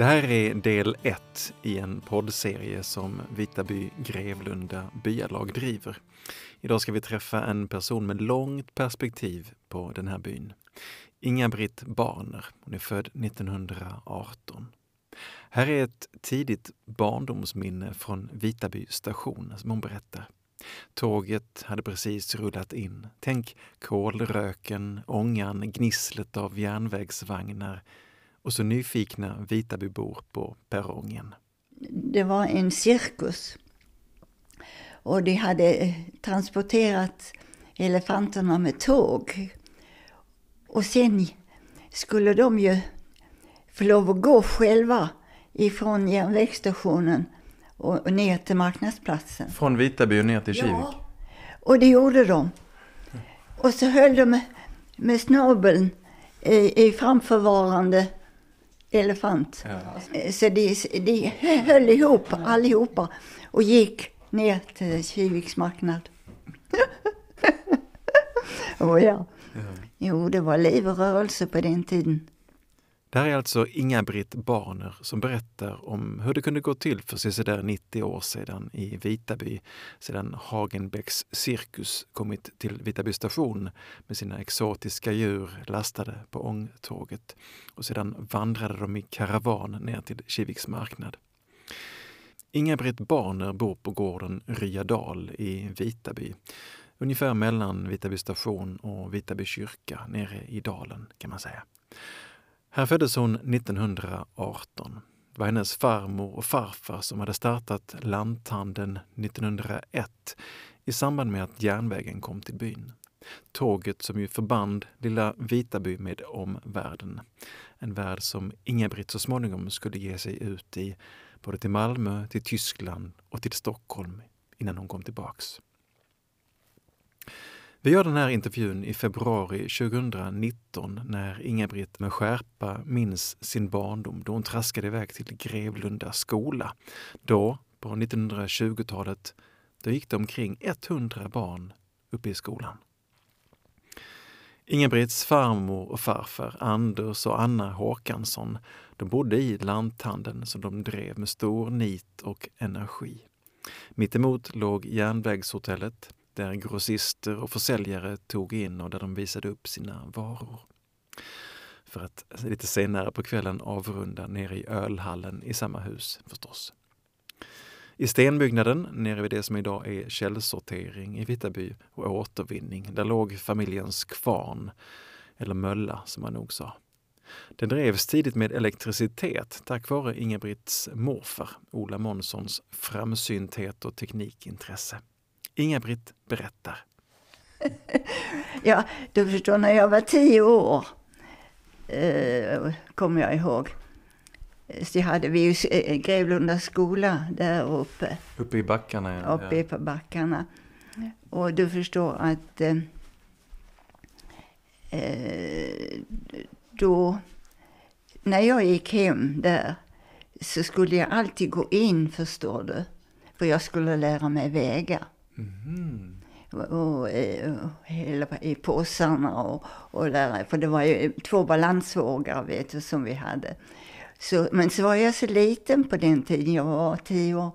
Det här är del ett i en poddserie som Vitaby Grevlunda byalag driver. Idag ska vi träffa en person med långt perspektiv på den här byn. Inga-Britt Barner. Hon är född 1918. Här är ett tidigt barndomsminne från Vitaby station som hon berättar. Tåget hade precis rullat in. Tänk kolröken, ångan, gnisslet av järnvägsvagnar och så nyfikna Vitabybor på perrongen. Det var en cirkus. Och de hade transporterat elefanterna med tåg. Och sen skulle de ju få lov att gå själva ifrån järnvägsstationen och ner till marknadsplatsen. Från Vitaby och ner till Kivik? Ja, och det gjorde de. Och så höll de med, med snabeln i, i framförvarande elefant. Ja. Så de, de höll ihop allihopa och gick ner till Kiviks marknad. oh ja. ja. Jo, det var liv och rörelse på den tiden. Det här är alltså Inga-Britt Barner som berättar om hur det kunde gå till för sådär 90 år sedan i Vitaby sedan Hagenbäcks cirkus kommit till Vitaby station med sina exotiska djur lastade på ångtåget. Och sedan vandrade de i karavan ner till Kiviks marknad. Inga-Britt Barner bor på gården Ryadal i Vitaby. Ungefär mellan Vitaby station och Vitaby kyrka nere i dalen kan man säga. Här föddes hon 1918. Det var hennes farmor och farfar som hade startat lanthandeln 1901 i samband med att järnvägen kom till byn. Tåget som ju förband lilla Vitaby med omvärlden. En värld som Inga-Britt så småningom skulle ge sig ut i, både till Malmö, till Tyskland och till Stockholm innan hon kom tillbaks. Vi gör den här intervjun i februari 2019 när Inga-Britt med skärpa minns sin barndom då hon traskade iväg till Grevlunda skola. Då, på 1920-talet, då gick det omkring 100 barn uppe i skolan. Inga-Britts farmor och farfar, Anders och Anna Håkansson, de bodde i lanthandeln som de drev med stor nit och energi. Mittemot låg järnvägshotellet där grossister och försäljare tog in och där de visade upp sina varor. För att lite senare på kvällen avrunda nere i ölhallen i samma hus förstås. I stenbyggnaden, nere vid det som idag är källsortering i Vitaby och återvinning, där låg familjens kvarn, eller mölla som man nog sa. Den drevs tidigt med elektricitet tack vare Inga-Britts morfar, Ola Månssons framsynthet och teknikintresse. Inga-Britt berättar. ja, du förstår, när jag var tio år, eh, kommer jag ihåg, så hade vi ju eh, Grevlunda skola där uppe. Uppe i backarna? Ja. Uppe ja. på backarna. Och du förstår att eh, eh, då, när jag gick hem där, så skulle jag alltid gå in, förstår du. För jag skulle lära mig vägar. Mm. Och, hälla i påsarna och, och lära, för det var ju två balansvågar vet du, som vi hade. Så, men så var jag så liten på den tiden, jag var tio år.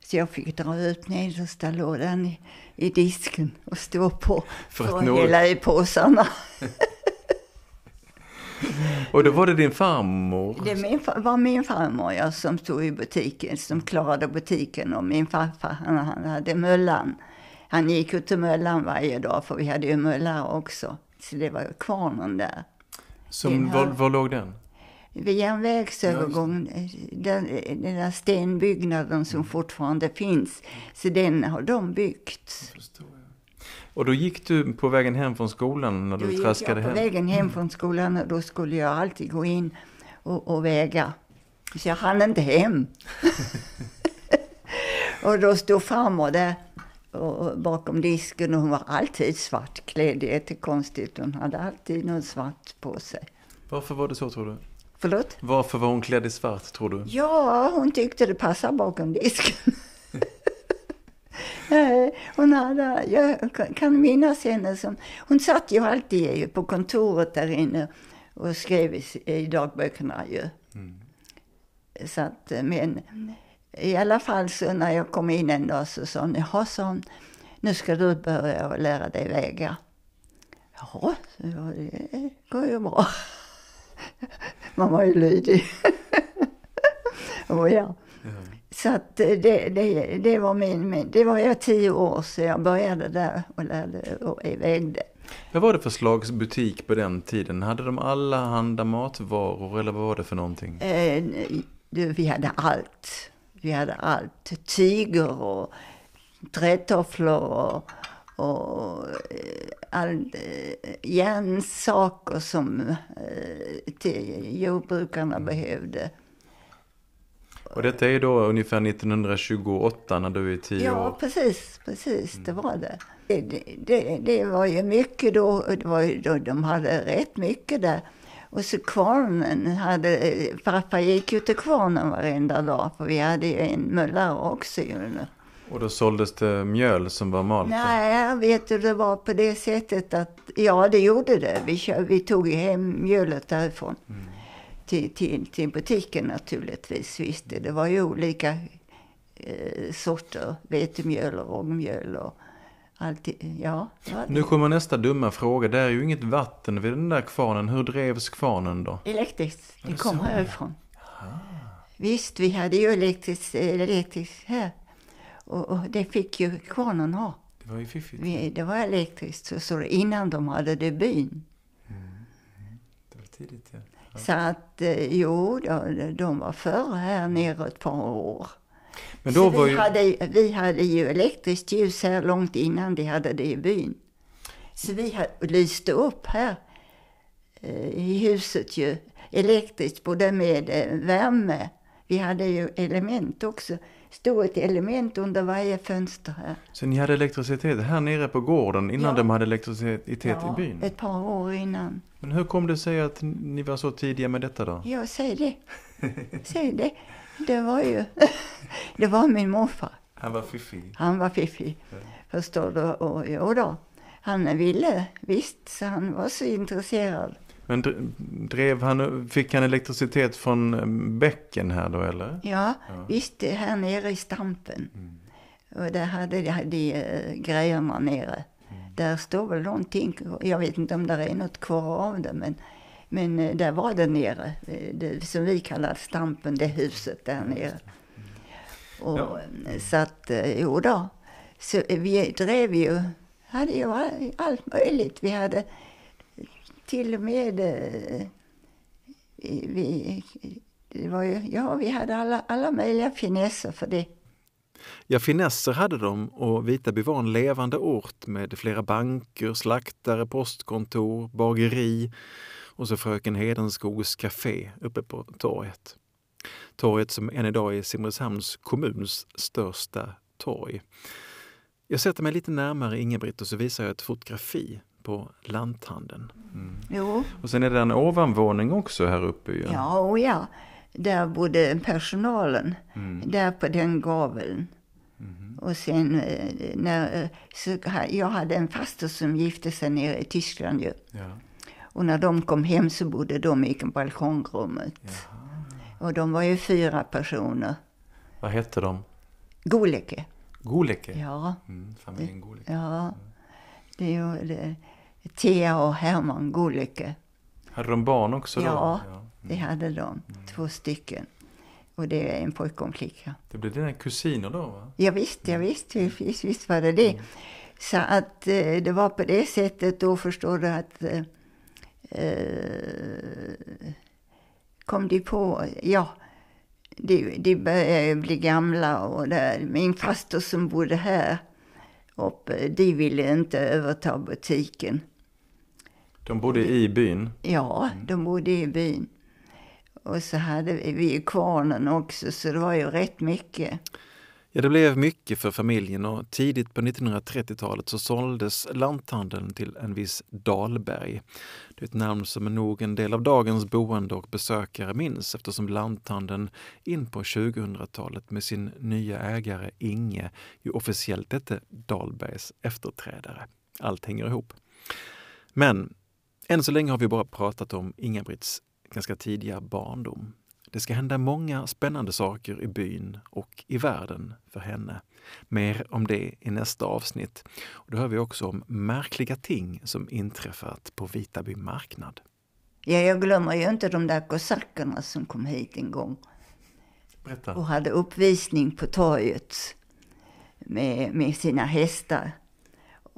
Så jag fick dra ut nedersta lådan i, i disken och stå på för att, för att hälla i påsarna. Och då var det din farmor? Det min, var min farmor ja, som stod i butiken, som klarade butiken. Och min farfar, han, han hade möllan. Han gick ut till möllan varje dag, för vi hade ju möllar också. Så det var kvarnen där. Som, var, var låg den? Vid järnvägsövergången, den, den där stenbyggnaden som fortfarande finns. Så den har de byggt. Och då gick du på vägen hem från skolan när du då traskade hem? på vägen hem från skolan och då skulle jag alltid gå in och, och väga. Så jag hann inte hem. och då stod farmor där och, bakom disken och hon var alltid svartklädd. Det är jättekonstigt. Hon hade alltid något svart på sig. Varför var det så tror du? Förlåt? Varför var hon klädd i svart tror du? Ja, hon tyckte det passade bakom disken. Eh, hon hade, jag kan minnas henne som, hon satt ju alltid på kontoret där inne och skrev i, i dagböckerna ju. Mm. Så att, men i alla fall så när jag kom in en dag så sa hon, jaha, sa hon, nu ska du börja lära dig vägar. Ja, det går ju bra. Man var ju lydig. oh, ja. Så att det, det, det var min, det var jag tio år så jag började där och lärde och vägde. Vad var det för slags butik på den tiden? Hade de alla handa matvaror eller vad var det för någonting? Eh, vi hade allt. Vi hade allt. Tyger och trätofflor och, och eh, all, eh, järnsaker som eh, till jordbrukarna mm. behövde. Och detta är då ungefär 1928 när du är tio ja, år? Ja, precis, precis, det var det. Det, det. det, var ju mycket då, det var ju då, de hade rätt mycket där. Och så kvarnen hade, pappa gick ju till kvarnen varenda dag, för vi hade ju en möllare också ju. Och då såldes det mjöl som var malt? Nej, vet du, det var på det sättet att, ja det gjorde det. Vi, vi tog ju hem mjölet därifrån. Mm till, till, till butiken naturligtvis. Visst, det var ju olika eh, sorter, vetemjöl och rågmjöl och allt. Ja, nu kommer nästa dumma fråga. Det är ju inget vatten vid den där kvarnen. Hur drevs kvarnen då? Elektriskt. Det kom så? härifrån. Aha. Visst, vi hade ju elektriskt, elektriskt här. Och, och, det fick ju kvarnen ha. Det var ju fiffigt. Vi, det var elektriskt, så, så innan de hade det byn. Mm. Mm. Det var tidigt, ja. Så att eh, jo, de, de var före här nere ett par år. Men då var vi, ju... hade, vi hade ju elektriskt ljus här långt innan de hade det i byn. Så vi hade, lyste upp här eh, i huset ju elektriskt, både med eh, värme. Vi hade ju element också. Stod ett element under varje fönster här. Så ni hade elektricitet här nere på gården innan ja. de hade elektricitet ja, i byn? ett par år innan. Men hur kom det sig att ni var så tidiga med detta då? Ja, säg det. säg det. Det var ju, det var min morfar. Han var fiffig? Han var fiffig, ja. förstår du. Och jo då, han ville visst, så han var så intresserad. Men drev han, fick han elektricitet från eh, bäcken här då eller? Ja, ja. visst här nere i Stampen. Mm. Och där hade de, de uh, grejerna nere. Mm. Där står väl någonting, jag vet inte om det är något kvar av det men, men uh, där var det nere. Det, som vi kallar Stampen, det huset där nere. Mm. Och, ja. Så att, jo då. Så vi drev ju, hade ju allt möjligt. Vi hade till och med eh, vi, det var ju, ja, vi hade alla, alla möjliga finesser för det. Ja, finesser hade de och Vitaby var en levande ort med flera banker, slaktare, postkontor, bageri och så fröken Hedenskogs café uppe på torget. Torget som än idag är Simrishamns kommuns största torg. Jag sätter mig lite närmare Ingebritt och så visar jag ett fotografi på lanthandeln. Mm. Jo. Och sen är det en ovanvåning också här uppe ju. Ja, och ja. Där bodde personalen. Mm. Där på den gaveln. Mm. Och sen eh, när, så, jag hade en faster som gifte sig nere i Tyskland ju. Ja. Och när de kom hem så bodde de i balkongrummet. Jaha. Och de var ju fyra personer. Vad hette de? Goleke. Goleke? Ja. Mm, familjen Goleke. Ja. Mm. Det gjorde Thea och Herman Goleke. Hade de barn också då? Ja, ja. Mm. det hade de. Mm. Två stycken. Och det är en pojke och en flicka. Det blev dina kusiner då? Va? Ja, visst, ja, visst, visst, visst var det det. Mm. Så att eh, det var på det sättet då förstår du att eh, eh kom de på, ja, de, de började bli gamla och där, min faster som bodde här uppe, de ville inte överta butiken. De bodde i byn? Ja, de bodde i byn. Och så hade vi kvarnen också, så det var ju rätt mycket. Ja, det blev mycket för familjen och tidigt på 1930-talet så såldes lanthandeln till en viss Dahlberg. Det är ett namn som nog en del av dagens boende och besökare minns eftersom lanthandeln in på 2000-talet med sin nya ägare Inge ju officiellt hette Dahlbergs efterträdare. Allt hänger ihop. Men än så länge har vi bara pratat om Inga-Britts ganska tidiga barndom. Det ska hända många spännande saker i byn och i världen för henne. Mer om det i nästa avsnitt. Och då hör vi också om märkliga ting som inträffat på Vitaby marknad. Ja, jag glömmer ju inte de där kosackerna som kom hit en gång. Berätta. Och hade uppvisning på torget med, med sina hästar.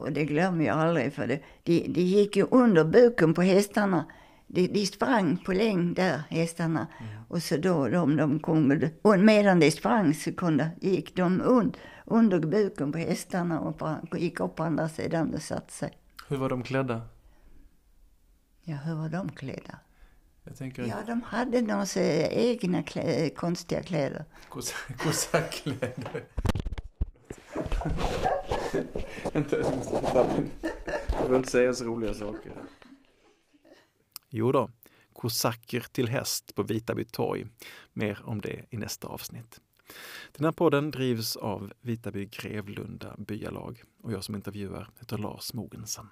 Och det glömmer jag aldrig för det, de, de gick ju under buken på hästarna. De, de sprang på längd där, hästarna. Mm. Och så då de, de kom, och medan de sprang så kunde, gick de und, under buken på hästarna och gick upp på andra sidan och satte sig. Hur var de klädda? Ja, hur var de klädda? Tänker... Ja, de hade några egna klä, konstiga kläder. Kosackkläder. Vänta, jag får inte säga så roliga saker. Jo då, kosacker till häst på Vitaby torg. Mer om det i nästa avsnitt. Den här podden drivs av Vitaby Grevlunda byalag och jag som intervjuar heter Lars Mogensen.